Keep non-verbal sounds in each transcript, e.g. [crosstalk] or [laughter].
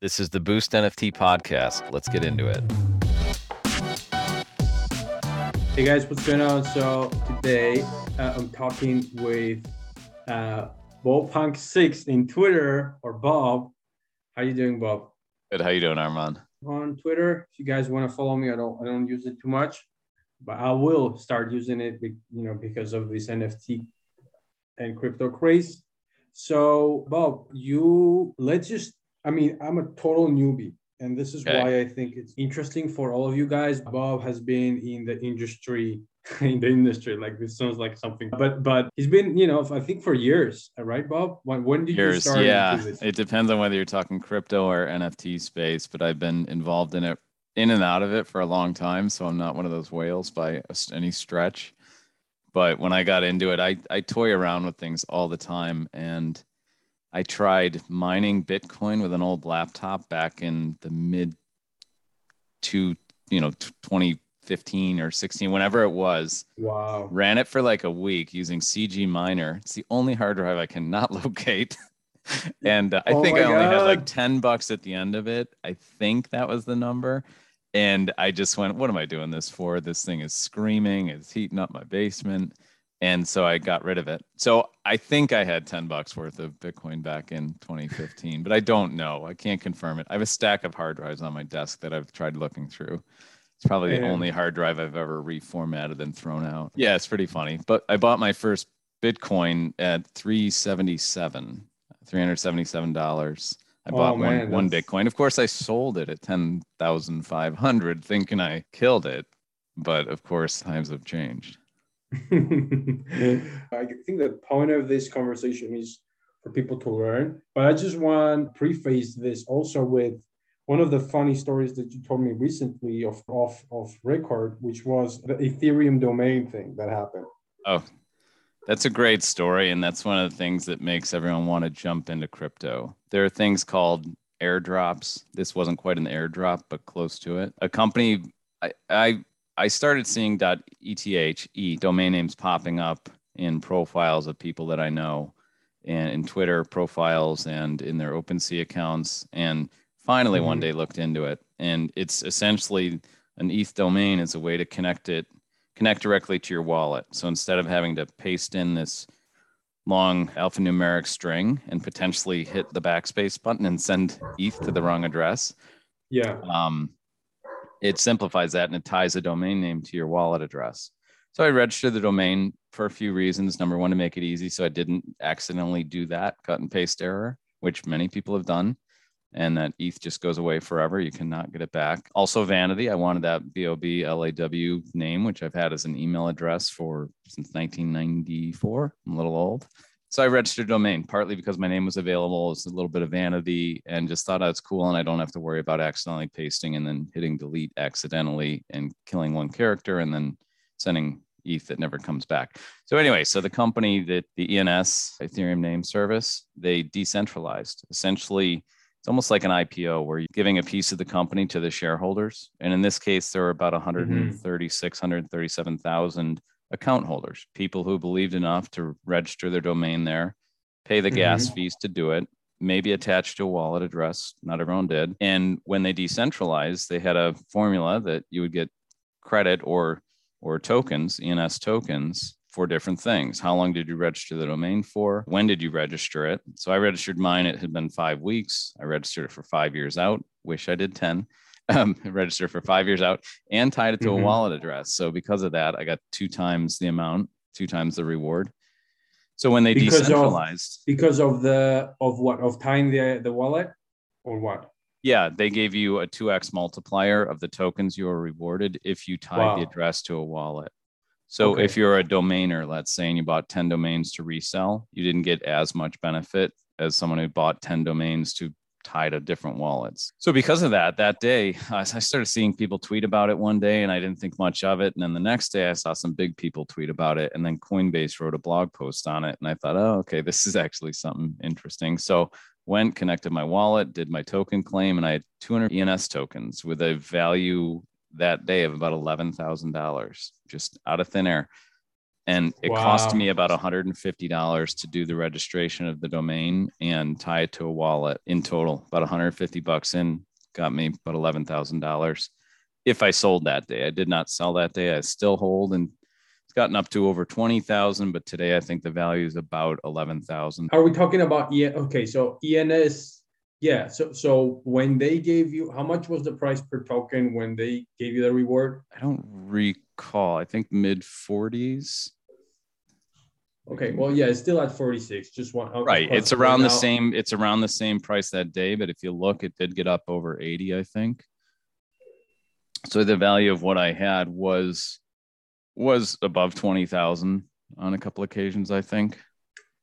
This is the Boost NFT podcast. Let's get into it. Hey guys, what's going on? So today uh, I'm talking with uh, Bob Punk Six in Twitter or Bob. How you doing, Bob? Good. How you doing, Armand? On Twitter, if you guys want to follow me, I don't I don't use it too much, but I will start using it. You know, because of this NFT and crypto craze. So, Bob, you let's just I mean, I'm a total newbie. And this is okay. why I think it's interesting for all of you guys. Bob has been in the industry, [laughs] in the industry. Like this sounds like something, but but he's been, you know, I think for years, right, Bob? When when did years, you start? Yeah, it depends on whether you're talking crypto or NFT space. But I've been involved in it, in and out of it for a long time. So I'm not one of those whales by any stretch. But when I got into it, I I toy around with things all the time and I tried mining Bitcoin with an old laptop back in the mid to, you know, 2015 or 16, whenever it was. Wow. Ran it for like a week using CG Miner. It's the only hard drive I cannot [laughs] locate. [laughs] and uh, I oh think I only God. had like 10 bucks at the end of it. I think that was the number. And I just went, what am I doing this for? This thing is screaming, it's heating up my basement and so I got rid of it. So I think I had 10 bucks worth of Bitcoin back in 2015, but I don't know. I can't confirm it. I have a stack of hard drives on my desk that I've tried looking through. It's probably the only hard drive I've ever reformatted and thrown out. Yeah, it's pretty funny. But I bought my first Bitcoin at 377, $377. I bought oh, man, one, one Bitcoin. Of course, I sold it at 10,500 thinking I killed it. But of course, times have changed. [laughs] I think the point of this conversation is for people to learn. But I just want to preface this also with one of the funny stories that you told me recently of off of record, which was the Ethereum domain thing that happened. Oh, that's a great story. And that's one of the things that makes everyone want to jump into crypto. There are things called airdrops. This wasn't quite an airdrop, but close to it. A company I, I I started seeing .eth e domain names popping up in profiles of people that I know, and in Twitter profiles and in their OpenSea accounts. And finally, mm-hmm. one day looked into it, and it's essentially an ETH domain is a way to connect it, connect directly to your wallet. So instead of having to paste in this long alphanumeric string and potentially hit the backspace button and send ETH to the wrong address, yeah, um, it simplifies that and it ties a domain name to your wallet address. So I registered the domain for a few reasons. Number one, to make it easy so I didn't accidentally do that cut and paste error, which many people have done. And that ETH just goes away forever. You cannot get it back. Also, vanity. I wanted that BOB LAW name, which I've had as an email address for since 1994. I'm a little old. So I registered a domain partly because my name was available. It's a little bit of vanity and just thought that's cool. And I don't have to worry about accidentally pasting and then hitting delete accidentally and killing one character and then sending ETH that never comes back. So anyway, so the company that the ENS Ethereum name service, they decentralized. Essentially, it's almost like an IPO where you're giving a piece of the company to the shareholders. And in this case, there were about 136, mm-hmm. 137,000 account holders, people who believed enough to register their domain there, pay the mm-hmm. gas fees to do it, maybe attached to a wallet address. Not everyone did. And when they decentralized, they had a formula that you would get credit or or tokens, ENS tokens for different things. How long did you register the domain for? When did you register it? So I registered mine. It had been five weeks. I registered it for five years out. Wish I did 10 um, [laughs] register for five years out and tied it to mm-hmm. a wallet address. So because of that, I got two times the amount, two times the reward. So when they because decentralized, of, because of the of what of tying the the wallet or what? Yeah, they gave you a two x multiplier of the tokens you were rewarded if you tied wow. the address to a wallet. So okay. if you're a domainer, let's say, and you bought 10 domains to resell, you didn't get as much benefit as someone who bought 10 domains to tied to different wallets. So because of that, that day [laughs] I started seeing people tweet about it one day and I didn't think much of it. And then the next day I saw some big people tweet about it. And then Coinbase wrote a blog post on it. And I thought, oh, okay, this is [laughs] actually something interesting. So went, connected my wallet, did my token claim, and I had 200 ENS tokens with a value that day of about $11,000 just out of thin air. And it Wow. cost me about $150 to do the registration of the domain and tie it to a wallet in total about 150 bucks in got me about $11000 if i sold that day i did not sell that day i still hold and it's gotten up to over 20000 but today i think the value is about 11000 Are we talking about yeah? Okay, so ENS, yeah. So so when they gave you, how much was the price per token when they gave you the reward? i don't recall i think mid 40s Okay, well, yeah, it's still at forty six. Just one. of uh, right it's around the same it's around the same price that day but if you look it did get up over 80 i think so the value of what i had was was above 20000 on a couple occasions i think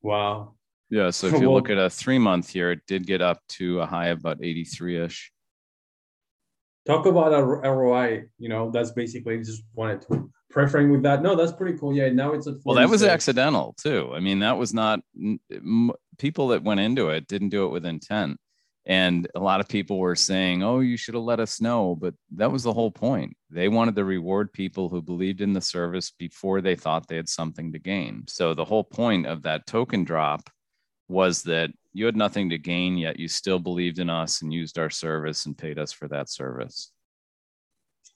Wow. yeah so if [laughs] you look at a three month here it did get up to a high of about 83ish Talk about a ROI. You know, that's basically just wanted to preferring with that. No, that's pretty cool. Yeah, now it's at. well that was 46. accidental too i mean that was not m- people that went into it didn't do it with intent and a lot of people were saying oh you should have let us know but that was the whole point they wanted to reward people who believed in the service before they thought they had something to gain so the whole point of that token drop was that you had nothing to gain yet. You still believed in us and used our service and paid us for that service.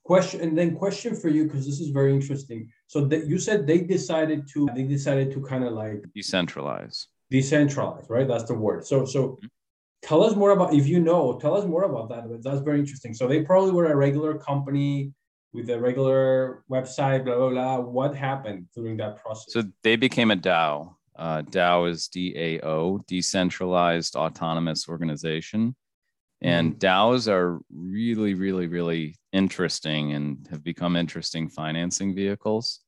Question and then question for you because this is very interesting. So that you said they decided to they decided to kind of like decentralize. Decentralize right? That's the word. So so mm-hmm. tell us more about if you know tell us more about that that's very interesting. So they probably were a regular company with a regular website blah blah blah. What happened during that process? So they became a DAO. Uh, DAO is DAO, decentralized autonomous organization. And DAOs are really, really, really interesting and have become interesting financing vehicles.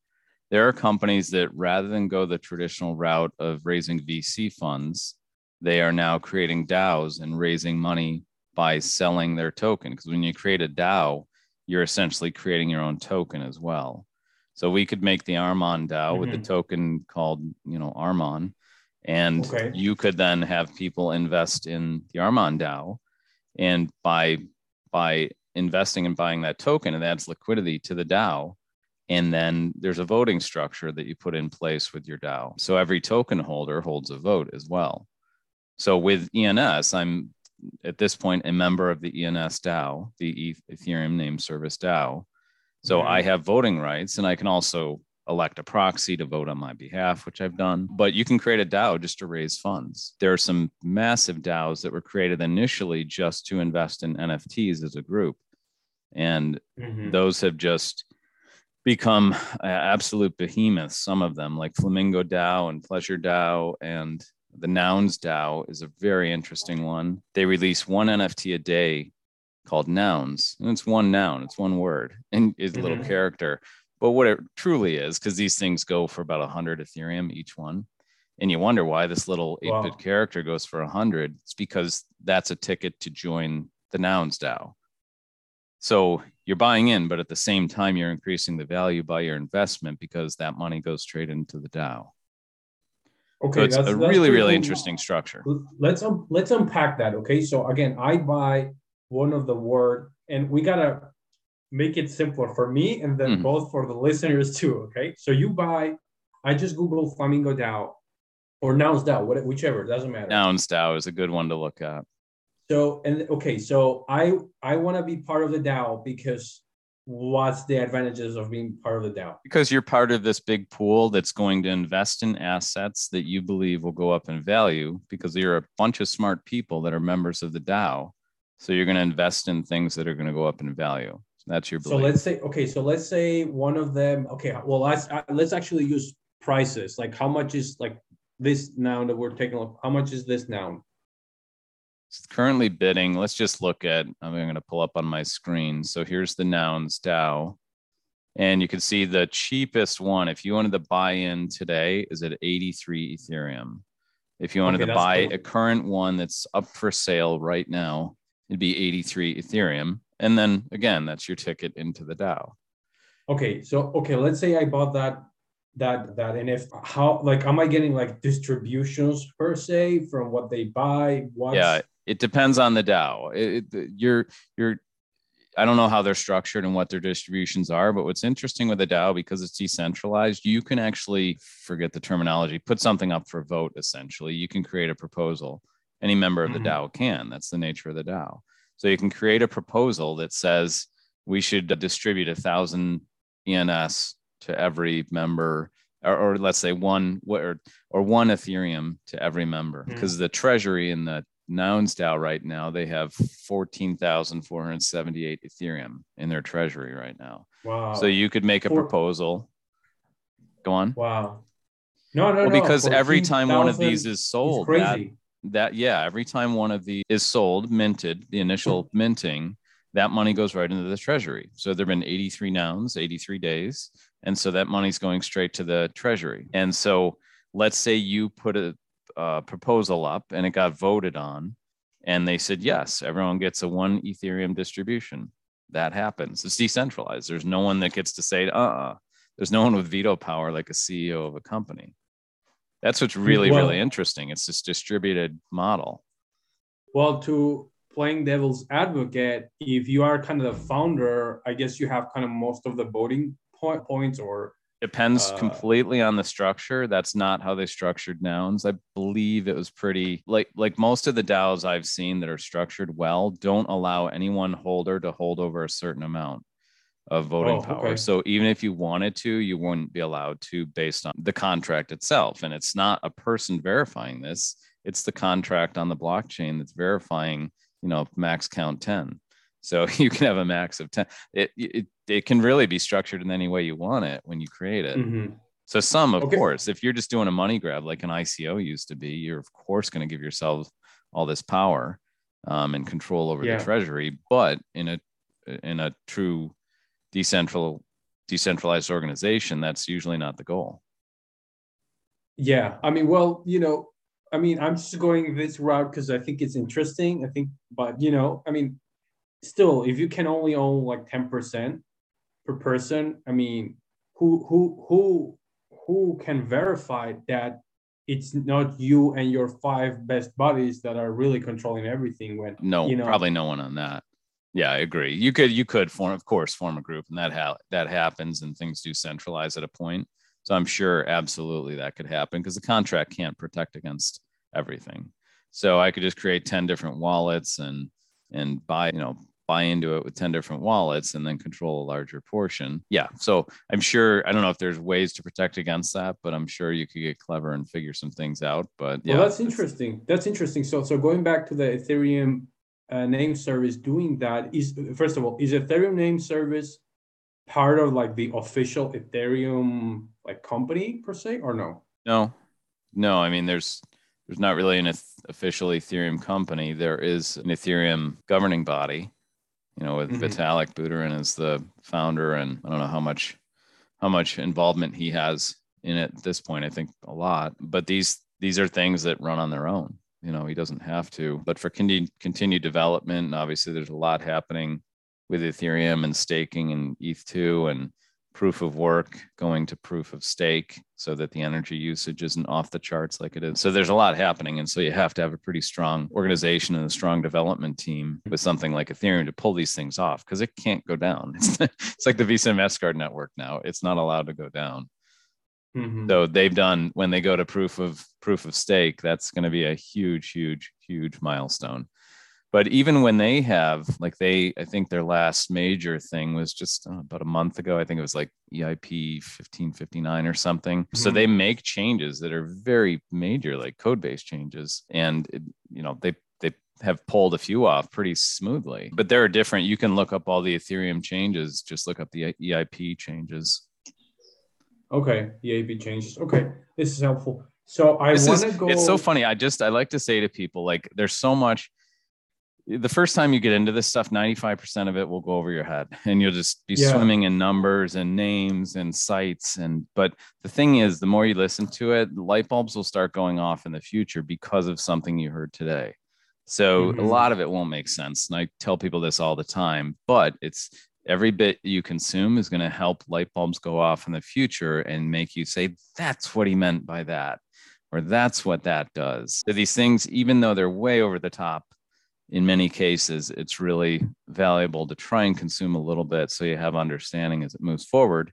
There are companies that rather than go the traditional route of raising VC funds, they are now creating DAOs and raising money by selling their token. Because when you create a DAO, you're essentially creating your own token as well. So we could make the Armon DAO with a Mhm. token called, you know, Armon, and Okay. you could then have people invest in the Armon DAO, and by by investing and buying that token, it adds liquidity to the DAO, and then there's a voting structure that you put in place with your DAO. So every token holder holds a vote as well. So with ENS, I'm at this point a member of the ENS DAO, the Ethereum Name Service DAO. So Mhm. I have voting rights and I can also elect a proxy to vote on my behalf, which I've done. But you can create a DAO just to raise funds. There are some massive DAOs that were created initially just to invest in NFTs as a group. And Mhm. those have just become absolute behemoths, some of them, like Flamingo DAO and Pleasure DAO and the Nouns DAO is a very interesting one. They release one NFT a day called Nouns, and it's one noun, it's one word, and it's a little Mhm. character. But what it truly is, because these things go for about 100 Ethereum each one, and you wonder why this little 8 bit Wow. character goes for 100. It's because that's a ticket to join the Nouns DAO. So you're buying in, but at the same time, you're increasing the value by your investment because that money goes straight into the DAO. okay so it's that's- a that's really, really cool. interesting structure. let's um, let's unpack that okay so again i buy one of the word and we gotta make it simpler for me and then Mhm. both for the listeners too okay so you buy i just google flamingo dao or nouns dao whichever doesn't matter Nouns DAO is a good one to look at. so and okay so i i want to be part of the dao because what's the advantages of being part of the dao because you're part of this big pool that's going to invest in assets that you believe will go up in value because you're a bunch of smart people that are members of the DAO. So you're going to invest in things that are going to go up in value. So that's your So let's say okay, so let's say one of them. Okay, well let's let's actually use prices. Like how much is like this noun that we're taking? a look- How much is this noun? It's currently bidding. Let's just look at, I'm going to pull up on my screen. So here's the nouns DAO, And you can see the cheapest one, if you wanted to buy in today, is at 83 Ethereum. If you wanted Okay, to buy cool. a current one that's up for sale right now, it'd be 83 Ethereum. And then again, that's your ticket into the DAO. Okay, so okay, let's say I bought that that that and if how like am I getting like distributions per se from what they buy? What? Yeah, it depends on the DAO. It, it, you're you're I don't know how they're structured and what their distributions are, but what's interesting with the DAO because it's decentralized, you can actually forget the terminology, put something up for vote. Essentially, you can create a proposal. Any member of the mm-hmm. DAO can. That's the nature of the DAO. So you can create a proposal that says we should distribute a thousand ENS to every member, or, or, let's say one or, or one Ethereum to every member, because mm-hmm. the treasury in the Nouns DAO right now, they have 14,478 Ethereum in their treasury right now. Wow. So you could make a proposal. Go on. Wow. No, no, well, no. because every time one of these is sold, that, that, yeah, every time one of these is sold, minted, the initial minting, that money goes right into the treasury. So there have been 83 nouns, 83 days. And so that money's going straight to the treasury. And so let's say you put a, uh, proposal up and it got voted on and they said yes everyone gets a one ethereum distribution that happens it's decentralized there's no one that gets to say uh-uh there's no one with veto power like a ceo of a company that's what's really well, really interesting it's this distributed model well to playing devil's advocate if you are kind of the founder i guess you have kind of most of the voting point, points or Depends uh, completely on the structure. That's not how they structured nouns. I believe it was pretty like like most of the DAOs I've seen that are structured well don't allow any one holder to hold over a certain amount of voting oh, power. Okay. So even if you wanted to, you wouldn't be allowed to based on the contract itself. And it's not a person verifying this, it's the contract on the blockchain that's verifying, you know, max count 10. So [laughs] you can have a max of 10. It, it, it can really be structured in any way you want it when you create it. Mm-hmm. So some, of okay. course, if you're just doing a money grab like an ICO used to be, you're of course going to give yourself all this power um, and control over yeah. the treasury. But in a in a true decentral decentralized organization, that's usually not the goal. Yeah, I mean, well, you know, I mean, I'm just going this route because I think it's interesting. I think, but you know, I mean, still, if you can only own like 10% per person, I mean, who who who who can verify that it's not you and your five best buddies that are really controlling everything when no you know, probably no one on that yeah i agree you could you could form of course form a group and that ha- that happens and things do centralize at a point so i'm sure absolutely that could happen because the contract can't protect against everything so i could just create 10 different wallets and and buy you know buy into it with 10 different wallets and then control a larger portion. Yeah. So I'm sure, I don't know if there's ways to protect against that, but I'm sure you could get clever and figure some things out. But yeah. Well, that's interesting. That's interesting. So, so going back to the Ethereum uh, name service doing that is, first of all, is Ethereum name service part of like the official Ethereum like company per se or no? No, no. I mean, there's, there's not really an official Ethereum company. There is an Ethereum governing body you know, with mm-hmm. Vitalik Buterin as the founder, and I don't know how much how much involvement he has in it at this point. I think a lot, but these these are things that run on their own. You know, he doesn't have to. But for con- continued development, and obviously, there's a lot happening with Ethereum and staking and ETH2 and proof of work going to proof of stake so that the energy usage isn't off the charts like it is. So there's a lot happening. And so you have to have a pretty strong organization and a strong development team with something like Ethereum to pull these things off because it can't go down. It's, [laughs] it's like the Visa MasterCard network now. It's not allowed to go down. Mm-hmm. So they've done when they go to proof of proof of stake, that's going to be a huge, huge, huge milestone. But even when they have like they i think their last major thing was just uh, about a month ago i think it was like eip 1559 or something. Mm-hmm. so they make changes that are very major like code base changes. And it, you know they they have pulled a few off pretty smoothly. But there are different you can look up all the ethereum changes just look up the eip changes okay The A B changes okay this is helpful so i want to go it's so funny i just i like to say to people like there's so much the first time you get into this stuff 95% of it will go over your head [laughs] and you'll just be yeah. swimming in numbers and names and sites and but the thing is the more you listen to it light bulbs will start going off in the future because of something you heard today so mm-hmm. a lot of it won't make sense and i tell people this all the time but it's every bit you consume is going to help light bulbs go off in the future and make you say that's what he meant by that or that's what that does so these things even though they're way over the top in many cases, it's really valuable to try and consume a little bit so you have understanding as it moves forward.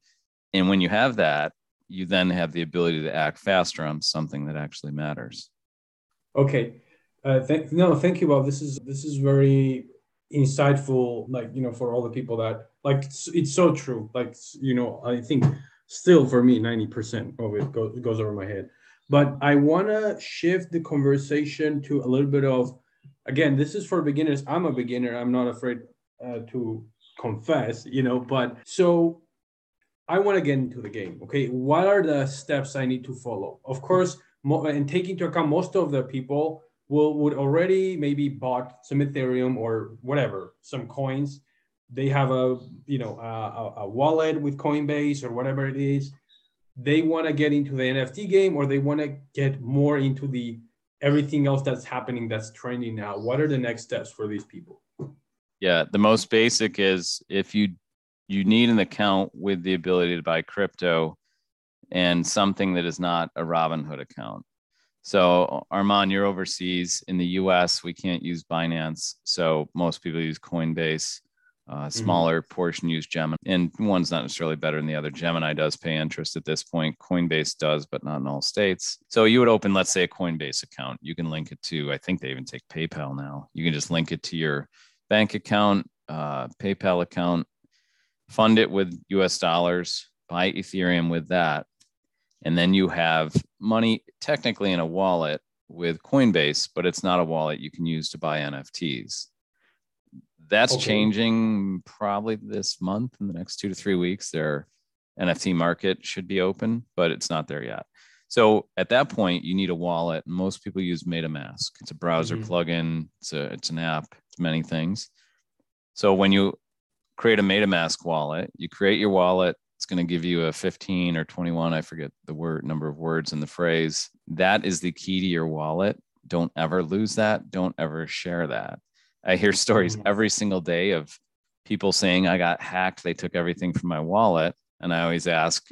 And when you have that, you then have the ability to act faster on something that actually matters. Okay. Uh, th- no, thank you, Bob. This is this is very insightful. Like you know, for all the people that like, it's, it's so true. Like you know, I think still for me, ninety percent of it goes goes over my head. But I want to shift the conversation to a little bit of, again, this is for beginners. I'm a beginner. I'm not afraid uh, to confess, you know. But so I want to get into the game. Okay, what are the steps I need to follow? Of course, and take into account most of the people will would already maybe bought some Ethereum or whatever, some coins. They have a you know a, a wallet with Coinbase or whatever it is they want to get into the NFT game or they want to get more into the everything else that's happening that's trending now. What are the next steps for these people? Yeah, the most basic is if you you need an account with the ability to buy crypto and something that is not a Robinhood account. So Armand, you're overseas in the US, we can't use Binance. So most people use Coinbase. Uh, mm-hmm. smaller mm-hmm. portion use Gemini, and one's not necessarily better than the other. Gemini does pay interest at this point. Coinbase does, but not in all states. So you would open, let's say, a Coinbase account. You can link it to, I think they even take PayPal now. You can just link it to your bank account, uh, PayPal account, fund it with US dollars, buy Ethereum with that. And then you have money technically in a wallet with Coinbase, but it's not a wallet you can use to buy NFTs that's okay. changing probably this month in the next two to three weeks. Their NFT market should be open, but it's not there yet. So at that point, you need a wallet. Most people use MetaMask. It's a browser mm-hmm. plugin. It's a it's an app. It's many things. So when you create a MetaMask wallet, you create your wallet. It's going to give you a 15 or 21. I forget the word number of words in the phrase. That is the key to your wallet. Don't ever lose that. Don't ever share that. I hear stories mm-hmm. every single day of people saying, I got hacked. They took everything from my wallet. And I always ask,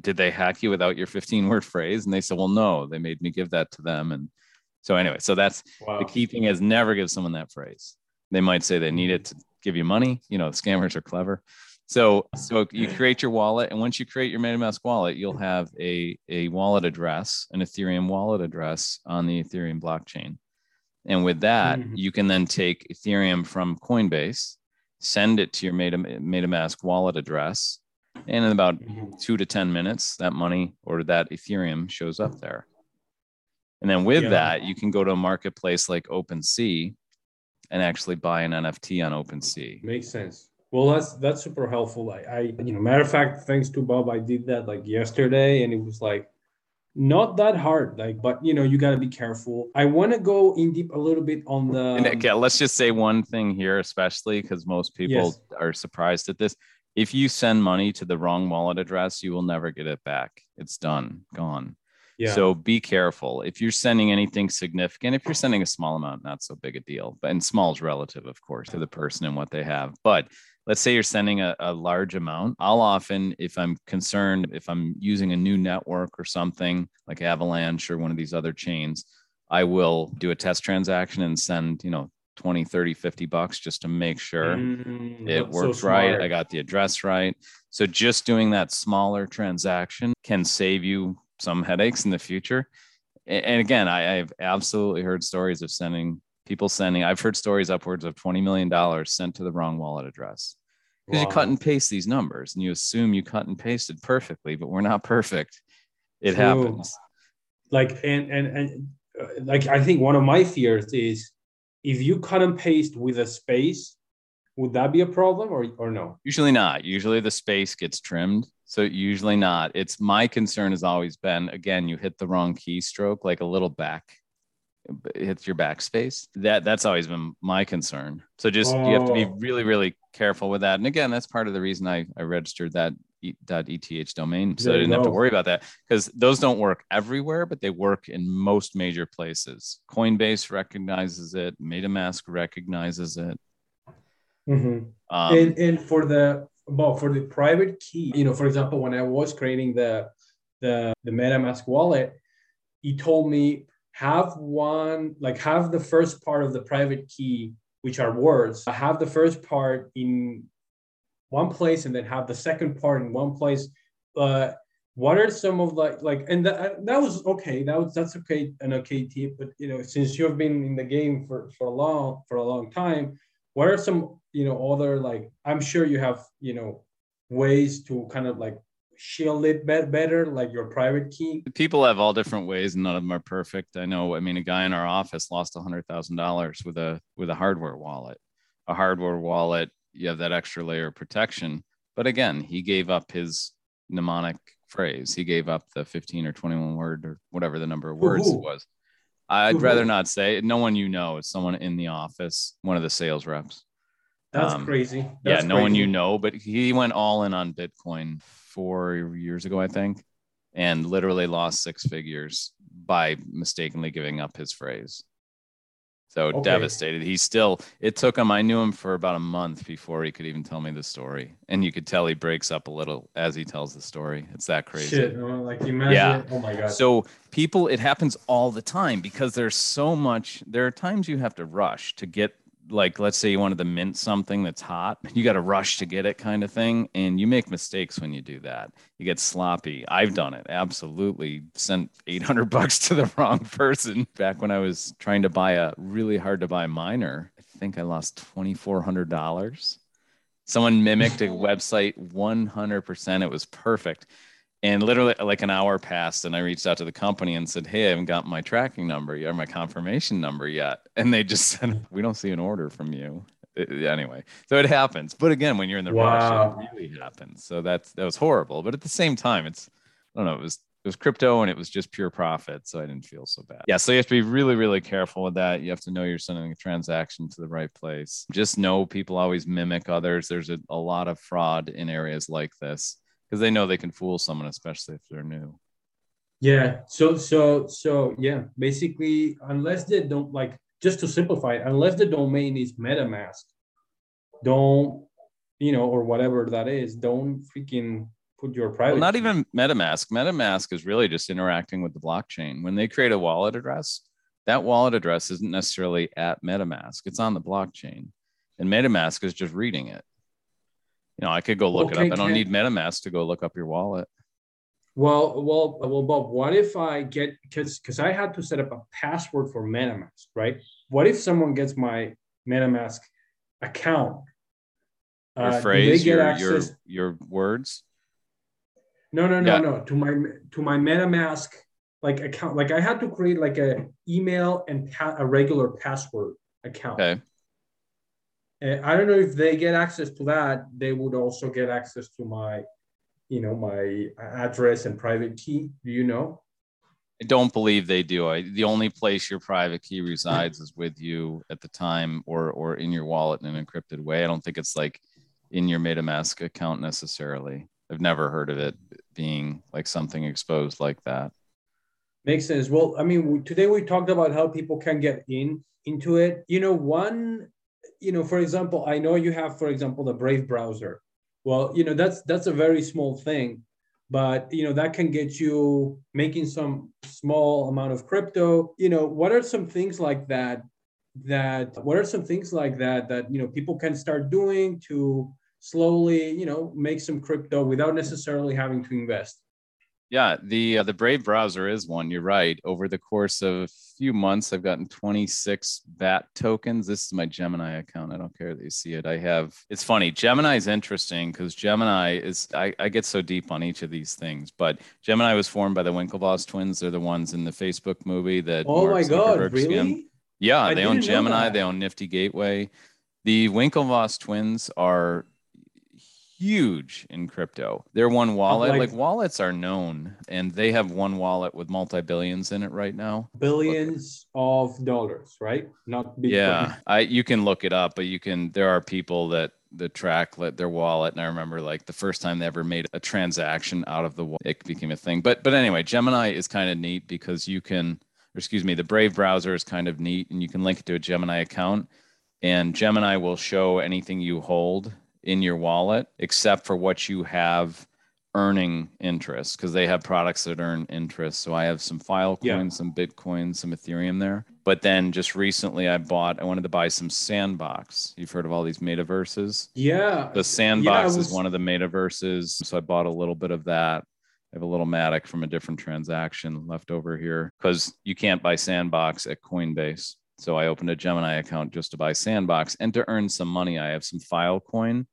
did they hack you without your 15 word phrase? And they said, well, no, they made me give that to them. And so, anyway, so that's wow. the key thing is never give someone that phrase. They might say they need it to give you money. You know, scammers are clever. So, so you create your wallet, and once you create your MetaMask wallet, you'll have a, a wallet address, an Ethereum wallet address on the Ethereum blockchain. And with that, mm-hmm. you can then take Ethereum from Coinbase, send it to your Meta, MetaMask wallet address, and in about mm-hmm. two to 10 minutes, that money or that Ethereum shows up there. And then with yeah. that, you can go to a marketplace like OpenSea and actually buy an NFT on OpenSea. Makes sense. Well, that's that's super helpful. I, I you know, matter of fact, thanks to Bob, I did that like yesterday, and it was like not that hard like but you know you got to be careful i want to go in deep a little bit on the and let's just say one thing here especially because most people yes. are surprised at this if you send money to the wrong wallet address you will never get it back it's done gone yeah. so be careful if you're sending anything significant if you're sending a small amount not so big a deal but and small is relative of course to the person and what they have but let's say you're sending a, a, large amount i'll often if i'm concerned if i'm using a new network or something like avalanche or one of these other chains i will do a test transaction and send you know 20 30 50 bucks just to make sure mm, it works so right i got the address right. So just doing that smaller transaction can save you some headaches in the future. And again I, i've absolutely heard stories of sending people sending i've heard stories upwards of $20 million sent to the wrong wallet address because wow. you cut and paste these numbers and you assume you cut and pasted perfectly, but we're not perfect. It True. happens. Like and and and uh, like I think one of my fears is if you cut and paste with a space, would that be a problem or or no? Usually not. Usually the space gets trimmed. So usually not. It's my concern has always been again, you hit the wrong keystroke, like a little back hits your backspace. That that's always been my concern. So just oh. you have to be oh. really really careful with that. And again, that's part of the reason I I registered that .eth domain so I didn't have to worry about that because those don't work everywhere, but they work in most major places. Coinbase recognizes it, MetaMask recognizes it. Mm-hmm. Um, and and for the well for the private key, you know, for example, when I was creating the the the MetaMask wallet, he told me have one like have the first part of the private key which are words, have the first part in one place and then have the second part in one place. Uh, what are some of like like and that that was okay that was that's okay an okay tip but you know since you've been in the game for for a long for a long time what are some you know other like i'm sure you have you know ways to kind of like shield it better like your private key people have all different ways and none of them are perfect i know i mean a guy in our office lost a hundred thousand dollars with a with a hardware wallet a hardware wallet you have that extra layer of protection but again he gave up his mnemonic phrase. He gave up the 15 or 21 word or whatever the number of words Ooh. it was. I'd Ooh. rather not say No one you know. It's someone in the office, one of the sales reps. That's um, crazy. That's yeah, no crazy. one you know, but he went all in on Bitcoin four years ago, I think, and literally lost six figures by mistakenly giving up his phrase. So okay. devastated. He still, it took him, I knew him for about a month before he could even tell me the story. And you could tell he breaks up a little as he tells the story. It's that crazy. Shit. Like imagine, yeah. oh my God. So people, it happens all the time because there's so much, there are times you have to rush to get like let's say you wanted to mint something that's hot [laughs] you got to rush to get it kind of thing and you make mistakes when you do that. You get sloppy. I've done it. Absolutely sent 800 [laughs] bucks to the wrong person [laughs] back when i was trying to buy a really hard to buy miner. I think i lost $2400 someone mimicked a website 100% it was perfect and literally, like an hour passed, and I reached out to the company and said, "Hey, I haven't got my tracking number yet, or my confirmation number yet." And they just [laughs] said, "We don't see an order from you." Uh, it, anyway, so it happens. But again, when you're in the wow. rush, it really happens. So that's that was horrible. But at the same time, it's I don't know. It was it was crypto and it was just pure profit, so I didn't feel so bad. Yeah, so you have to be really, really careful with that. You have to know you're sending a transaction to the right place. Just know people always mimic others. There's a, a lot of fraud in areas like this because they know they can fool someone, especially if they're new. Yeah. So so so yeah. Basically, unless they don't like, just to simplify it, unless the domain is MetaMask, don't you know, or whatever that is, don't freaking put your private. Well, not even MetaMask. MetaMask is really just interacting with the blockchain. When they create a wallet address, that wallet address isn't necessarily at MetaMask. It's on the blockchain, and MetaMask is just reading it. You know, I could go look okay, it up. I don't need MetaMask to go look up your wallet. Well, well, well, Bob. What if I get because because I had to set up a password for MetaMask, right? What if someone gets my MetaMask account? Your uh, phrase, your, access... your your words. No, no, no, yeah. no. To my to my MetaMask like account, like I had to create like a email and pa- a regular password account. Okay. I don't know if they get access to that, they would also get access to my, you know, my address and private key. Do you know? I don't believe they do. I, the only place your private key resides is with you at the time or or in your wallet in an encrypted way. I don't think it's like in your MetaMask account necessarily. I've never heard of it being like something exposed like that. Makes sense. Well, I mean, today we talked about how people can get in into it. You know, one you know, for example, I know you have, for example, the Brave browser. Well, you know, that's that's a very small thing, but you know that can get you making some small amount of crypto. You know, what are some things like that? That what are some things like that that you know people can start doing to slowly, you know, make some crypto without necessarily having to invest? Yeah, the uh, the Brave browser is one. You're right. Over the course of a few months, I've gotten 26 BAT tokens. This is my Gemini account. I don't care that you see it. I have. It's funny. Gemini is interesting because Gemini is. I, I get so deep on each of these things, but Gemini was formed by the Winklevoss twins. They're the ones in the Facebook movie that. Oh Mark my God! Really? Scammed. Yeah, I they own Gemini. They own Nifty Gateway. The Winklevoss twins are huge in crypto. They're one wallet. Like, like, wallets are known, and they have one wallet with multi billions in it right now. Billions of dollars, right? Not Bitcoin. Yeah, I you can look it up, but you can. There are people that the track let their wallet, and I remember like the first time they ever made a transaction out of the wallet, it became a thing. But but anyway, Gemini is kind of neat because you can. Or excuse me, the Brave browser is kind of neat, and you can link it to a Gemini account, and Gemini will show anything you hold in your wallet except for what you have earning interest because they have products that earn interest. So I have some Filecoin, Yeah. some Bitcoin, some Ethereum there. But then just recently I bought, I wanted to buy some Sandbox. You've heard of all these metaverses. Yeah. The Sandbox was- is one of the metaverses. So I bought a little bit of that. I have a little Matic from a different transaction left over here because you can't buy Sandbox at Coinbase. So I opened a Gemini account just to buy Sandbox and to earn some money. I have some Filecoin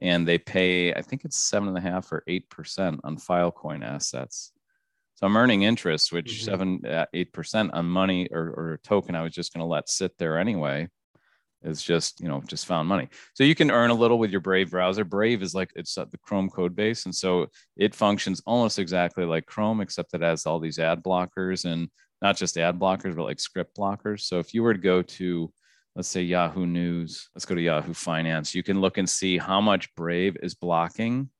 and they pay, I think it's seven and a half or eight percent on Filecoin assets. So I'm earning interest, which Mhm. seven, uh, eight percent on money or, or token I was just going to let sit there anyway. Is just, you know, just found money. So you can earn a little with your Brave browser. Brave is like it's uh, the Chrome code base. And so it functions almost exactly like Chrome, except it has all these ad blockers and not just ad blockers, but like script blockers. So if you were to go to, let's say Yahoo News, let's go to Yahoo Finance, you can look and see how much Brave is blocking.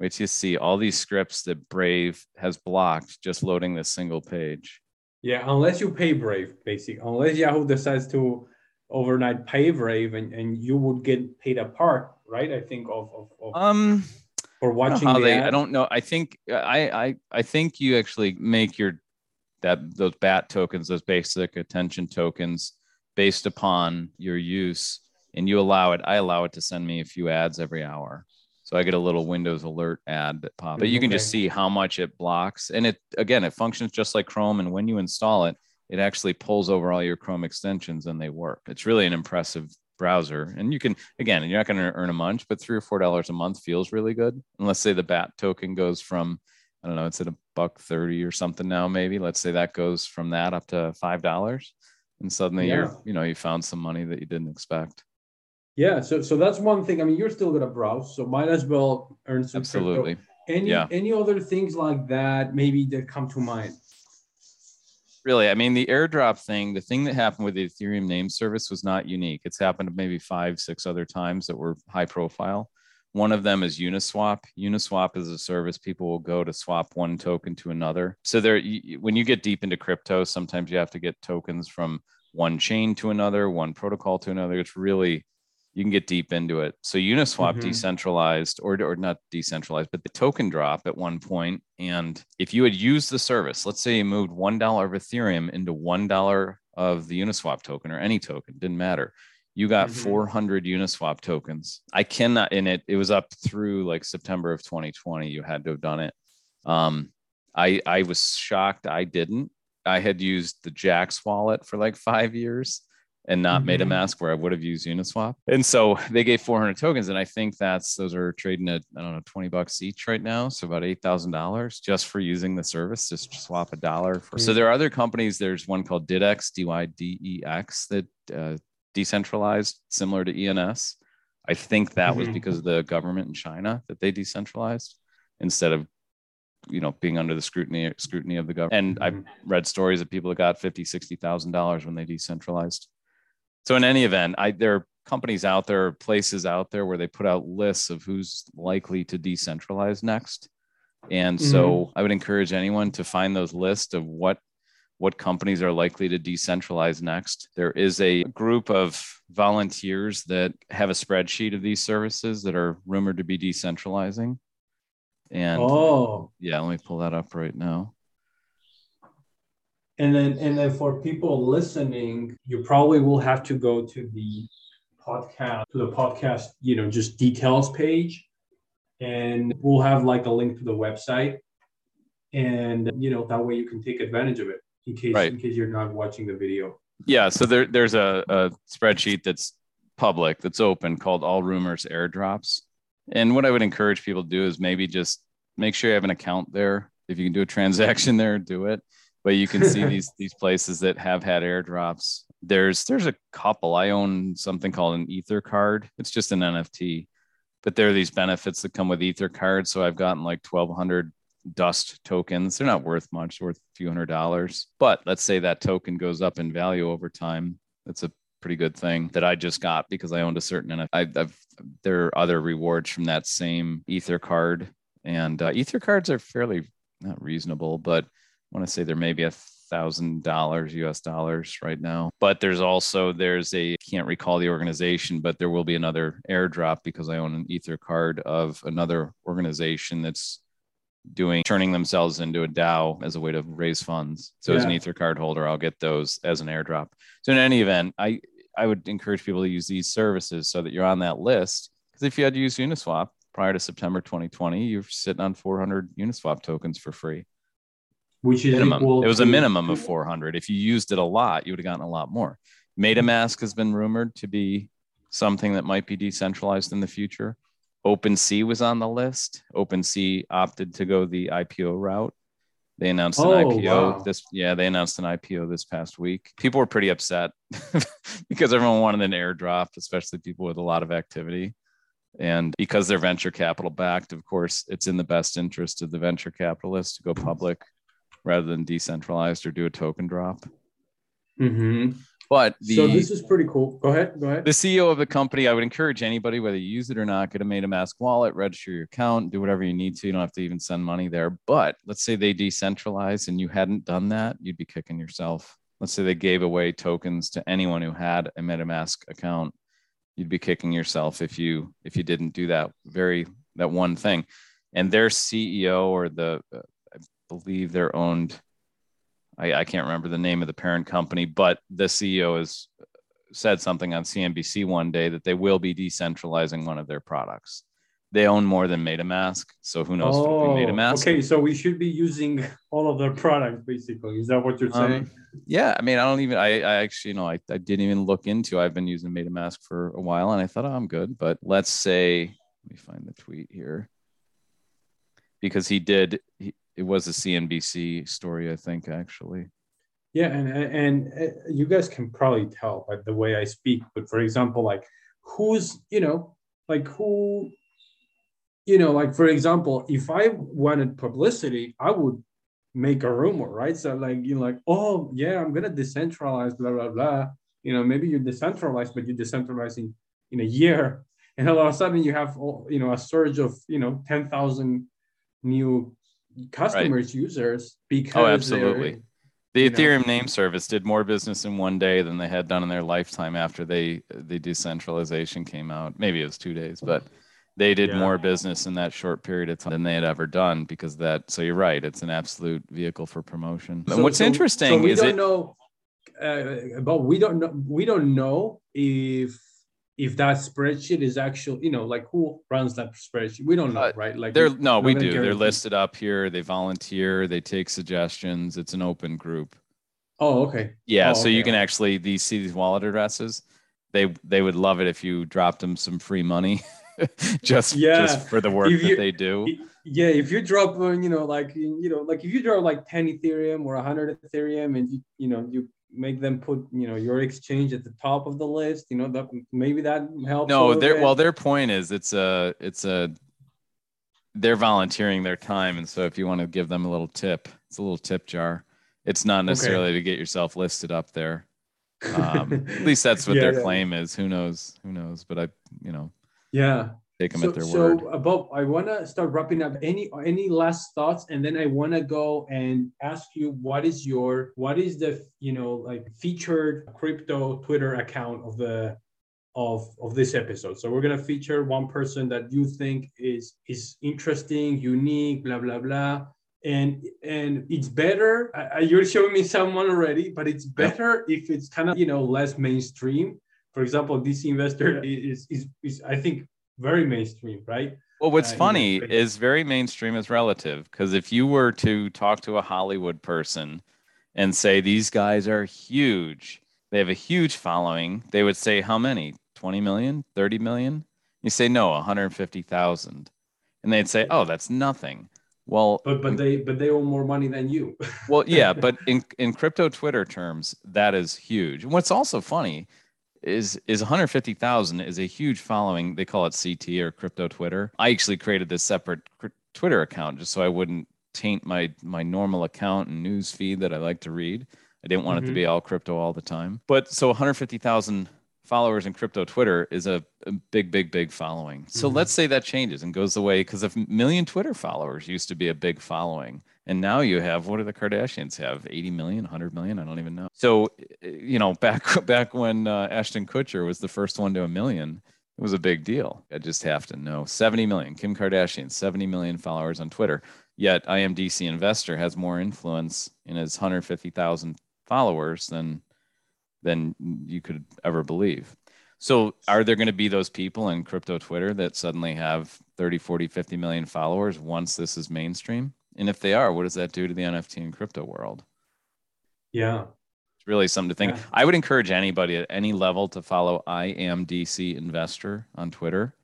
Wait you see all these scripts that Brave has blocked just loading this single page. Yeah, unless you pay Brave, basically, unless Yahoo decides to overnight pay Brave, and, and you would get paid a part, right? I think of of, of Um, for I don't watching the they. I don't know. I think I, I, I think you actually make your that those BAT tokens, those basic attention tokens, based upon your use, and you allow it. I allow it to send me a few ads every hour, so I get a little Windows alert ad that pops. But you can just see how much it blocks, and it again, it functions just like Chrome. And when you install it, it actually pulls over all your Chrome extensions, and they work. It's really an impressive browser and you can again you're not going to earn a bunch but three or four dollars a month feels really good and let's say the bat token goes from i don't know it's at a buck 30 or something now maybe let's say that goes from that up to five dollars and suddenly Yeah. you're you know you found some money that you didn't expect Yeah, so so that's one thing. I mean, you're still gonna browse, so might as well earn some. crypto. absolutely Any Yeah. any other things like that maybe that come to mind? really i mean the airdrop thing the thing that happened with the ethereum name service was not unique it's happened maybe five six other times that were high profile one of them is uniswap uniswap is a service people will go to swap one token to another so there when you get deep into crypto sometimes you have to get tokens from one chain to another one protocol to another it's really you can get deep into it. So Uniswap Mhm. decentralized or, or not decentralized, but the token drop at one point. And if you had used the service, let's say you moved $1 of Ethereum into $1 of the Uniswap token or any token, didn't matter. You got Mhm. 400 Uniswap tokens. I cannot, in it, it was up through like September of 2020. You had to have done it. Um, I, I was shocked I didn't. I had used the Jaxx wallet for like five years and not made a Mhm. mask where I would have used Uniswap. And so they gave 400 tokens. And I think that's, those are trading at, I don't know, 20 bucks each right now. So about $8,000 just for using the service, just swap a dollar for. So Mm. there are other companies. There's one called dYdX, D Y D E X, that uh, decentralized, similar to ENS. I think that was Mhm. because of the government in China that they decentralized instead of you know being under the scrutiny scrutiny of the government and i Mhm. read stories of people that got 50 60 thousand dollars when they decentralized so in any event i there are companies out there places out there where they put out lists of who's likely to decentralize next and so i would encourage anyone to find those lists of what what companies are likely to decentralize next. There is a group of volunteers that have a spreadsheet of these services that are rumored to be decentralizing. And Oh, yeah let me pull that up right now. And then and then for people listening, you probably will have to go to the podcast to the podcast, you know, just details page, and we'll have like a link to the website, and you know that way you can take advantage of it in case Right. in case you're not watching the video. Yeah, so there, there's a, a spreadsheet that's public, that's open called All Rumors Airdrops. And what I would encourage people to do is maybe just make sure you have an account there. If you can do a [laughs] transaction there, do it. But you can see [laughs] these these places that have had airdrops. There's there's a couple. I own something called an Ether card. It's just an NFT, but there are these benefits that come with Ether cards. So I've gotten like 1,200 dust tokens. They're not worth much, worth a few hundred dollars. But let's say that token goes up in value over time. That's a pretty good thing that I just got because I owned a certain NFT. I, I've there are other rewards from that same Ether card, and uh, Ether cards are fairly not reasonable, but I want to say they're maybe a thousand dollars US dollars right now. But there's also there's a can't recall the organization, but there will be another airdrop because I own an Ether card of another organization that's doing turning themselves into a DAO as a way to raise funds. So as an Yeah. Ether card holder, I'll get those as an airdrop. So in any event, I I would encourage people to use these services so that you're on that list. Because if you had to use Uniswap prior to September 2020, you're sitting on 400 Uniswap tokens for free. which is Minimum. It was a minimum of 400. If you used it a lot, you would have gotten a lot more. MetaMask has been rumored to be something that might be decentralized in the future. OpenSea was on the list. OpenSea opted to go the IPO route. They announced an Oh, IPO wow. this yeah, they announced an IPO this past week. People were pretty upset [laughs] because everyone wanted an airdrop, especially people with a lot of activity. And because they're venture capital backed, of course, it's in the best interest of the venture capitalists to go public rather than decentralized or do a token drop. Mhm. But the so this is pretty cool. Go ahead. Go ahead. the CEO of the company, I would encourage anybody, whether you use it or not, get a MetaMask wallet, register your account, do whatever you need to. You don't have to even send money there. But let's say they decentralize and you hadn't done that, you'd be kicking yourself. Let's say they gave away tokens to anyone who had a MetaMask account. You'd be kicking yourself if you if you didn't do that very that one thing. And their CEO or the uh, I believe they're owned. I, I can't remember the name of the parent company, but the CEO has said something on CNBC one day that they will be decentralizing one of their products. They own more than MetaMask, so who knows if it'll MetaMask. Oh, okay, so we should be using all of their products, basically. Is that what you're saying? Um, yeah, I mean, I don't even. I, I actually, you know, I, I didn't even look into. I've been using MetaMask for a while, and I thought, oh, I'm good. But let's say, let me find the tweet here, because he did. He, it was a CNBC story, I think, actually. Yeah, and and uh, you guys can probably tell by the way I speak. But for example, like who's you know like who you know like for example, if I wanted publicity, I would make a rumor, right? So like you know, like oh yeah, I'm gonna decentralize, blah blah blah. You know, maybe you're decentralized, but you're decentralizing in a year, [laughs] and all of a sudden you have you know a surge of you know ten thousand new customers users because Oh, absolutely. The you know. Ethereum name service did more business in one day than they had done in their lifetime after they the decentralization came out. Maybe it was two days, but they did Yeah. more business in that short period of time than they had ever done because that. So you're right; it's an absolute vehicle for promotion. and what's so- interesting so we is don't it. know uh, but we don't know we don't know if if that spreadsheet is actual you know like who runs that spreadsheet we don't know Uh, right like They're no, we do. They're listed up here. They volunteer. They take suggestions. It's an open group. oh okay Yeah, Oh, so you can actually these see these wallet addresses. They they would love it if you dropped them some free money, [laughs] just Yeah. just for the work If that they do. yeah if you drop uh, you know like you know like if you drop like 10 ethereum or 100 ethereum and you you know you make them put you know your exchange at the top of the list you know that maybe that helps No, their bit. well, their point is it's a it's a they're volunteering their time, and so if you want to give them a little tip, it's a little tip jar. It's not necessarily to get yourself listed up there. [laughs] Um, at least that's what Yeah, their yeah. claim is. Who knows? Who knows? But I, you know, yeah take them so, at their so word. uh, Bob, I want to start wrapping up. Any any last thoughts, and then I want to go and ask you what is your what is the you know like featured crypto Twitter account of the of of this episode. So we're gonna feature one person that you think is is interesting, unique, blah blah blah. And and it's better. I, I- you're showing me someone already, but it's better if it's kind of you know less mainstream. For example, this investor is is, is I think very mainstream, right? Well, what's uh, funny is very mainstream is relative because if you were to talk to a Hollywood person and say these guys are huge, they have a huge following, they would say how many? 20 million, 30 million? You say no, 150,000. And they'd say, "Oh, that's nothing." Well, But but they but they owe more money than you. well, yeah, [laughs] but in in crypto Twitter terms, that is huge. And what's also funny is is 150,000 is a huge following. They call it CT or crypto Twitter. I actually created this separate Twitter account just so I wouldn't taint my my normal account and news feed that I like to read. I didn't want it to Mhm. be all crypto all the time. But so 150,000 followers in crypto Twitter is a, a big, big, big following. So Mhm. let's say that changes and goes away because a million Twitter followers used to be a big following. And now you have what do the Kardashians have? 80 million, 100 million? I don't even know. So, uh, you know, [laughs] back back when uh, Ashton Kutcher was the first one to a million, it was a big deal. I just have to know 70 million. Kim Kardashian, 70 million followers on Twitter. Yet IMDC Investor has more influence in his 150,000 followers than than you could ever believe. So are there going to be those people in crypto Twitter that suddenly have 30, 40, 50 million followers once this is mainstream? And if they are, what does that do to the NFT and crypto world? Yeah. It's really something to think. Yeah. I would encourage anybody at any level to follow I am DC Investor on Twitter.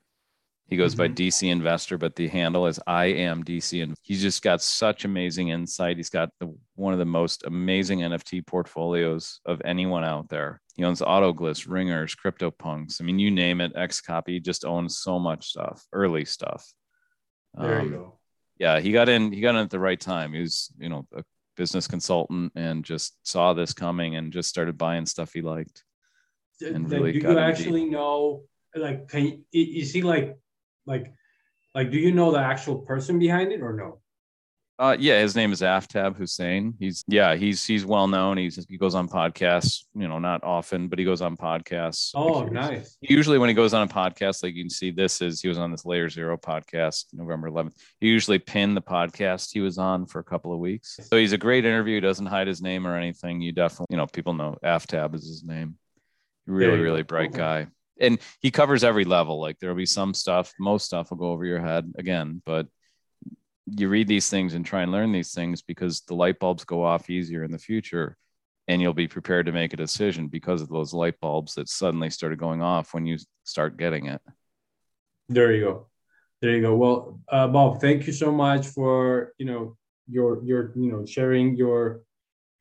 He goes by Mhm. DC Investor, but the handle is I am DC. And he's just got such amazing insight. He's got the, one of the most amazing NFT portfolios of anyone out there. He owns Autoglyphs, Ringers, CryptoPunks. I mean, you name it, XCOPY just owns so much stuff, early stuff. There Um, you go. Yeah, he got in. He got in at the right time. He was, you know, a business consultant and just saw this coming and just started buying stuff he liked. and really do you in deep. actually know like can you, is he like like like do you know the actual person behind it or no Uh, yeah, his name is Aftab Hussain. He's yeah, he's he's well known. He's he goes on podcasts, you know, not often, but he goes on podcasts. oh Like, nice Usually, when he goes on a podcast, like you can see, this is he was on this Layer Zero podcast November 11th. He usually pinned the podcast he was on for a couple of weeks. So he's a great interview. Doesn't hide his name or anything. You definitely, you know, people know Aftab is his name. Really, really bright Okay. guy. And he covers every level. Like there'll be some stuff, most stuff will go over your head again, but you read these things and try and learn these things because the light bulbs go off easier in the future and you'll be prepared to make a decision because of those light bulbs that suddenly started going off when you start getting it. There you go. There you go. Well uh, bob thank you so much for you know your your you know sharing your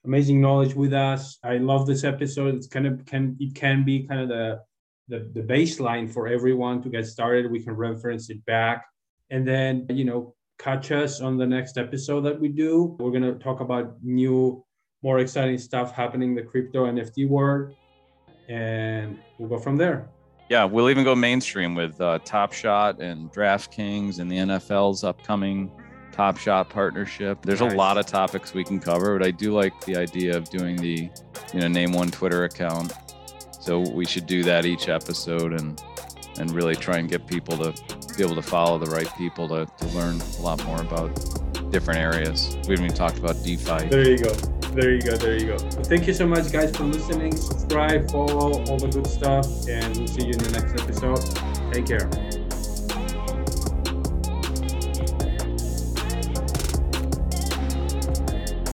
amazing knowledge with us. I love this episode. It's kind of can it can be kind of the the, the baseline for everyone to get started. We can reference it back. And then you know catch us on the next episode that we do. We're going to talk about new more exciting stuff happening in the crypto nft world and we'll go from there. Yeah we'll even go mainstream with uh, top shot and draftkings and the nfl's upcoming top shot partnership. There's Nice. a lot of topics we can cover but i do like the idea of doing the you know name one twitter account. So we should do that each episode and and really try and get people to be able to follow the right people to, to learn a lot more about different areas we haven't even talked about defi There you go. There you go. There you go. Well, thank you so much, guys, for listening. Subscribe, follow, all the good stuff, and we'll see you in the next episode. Take care.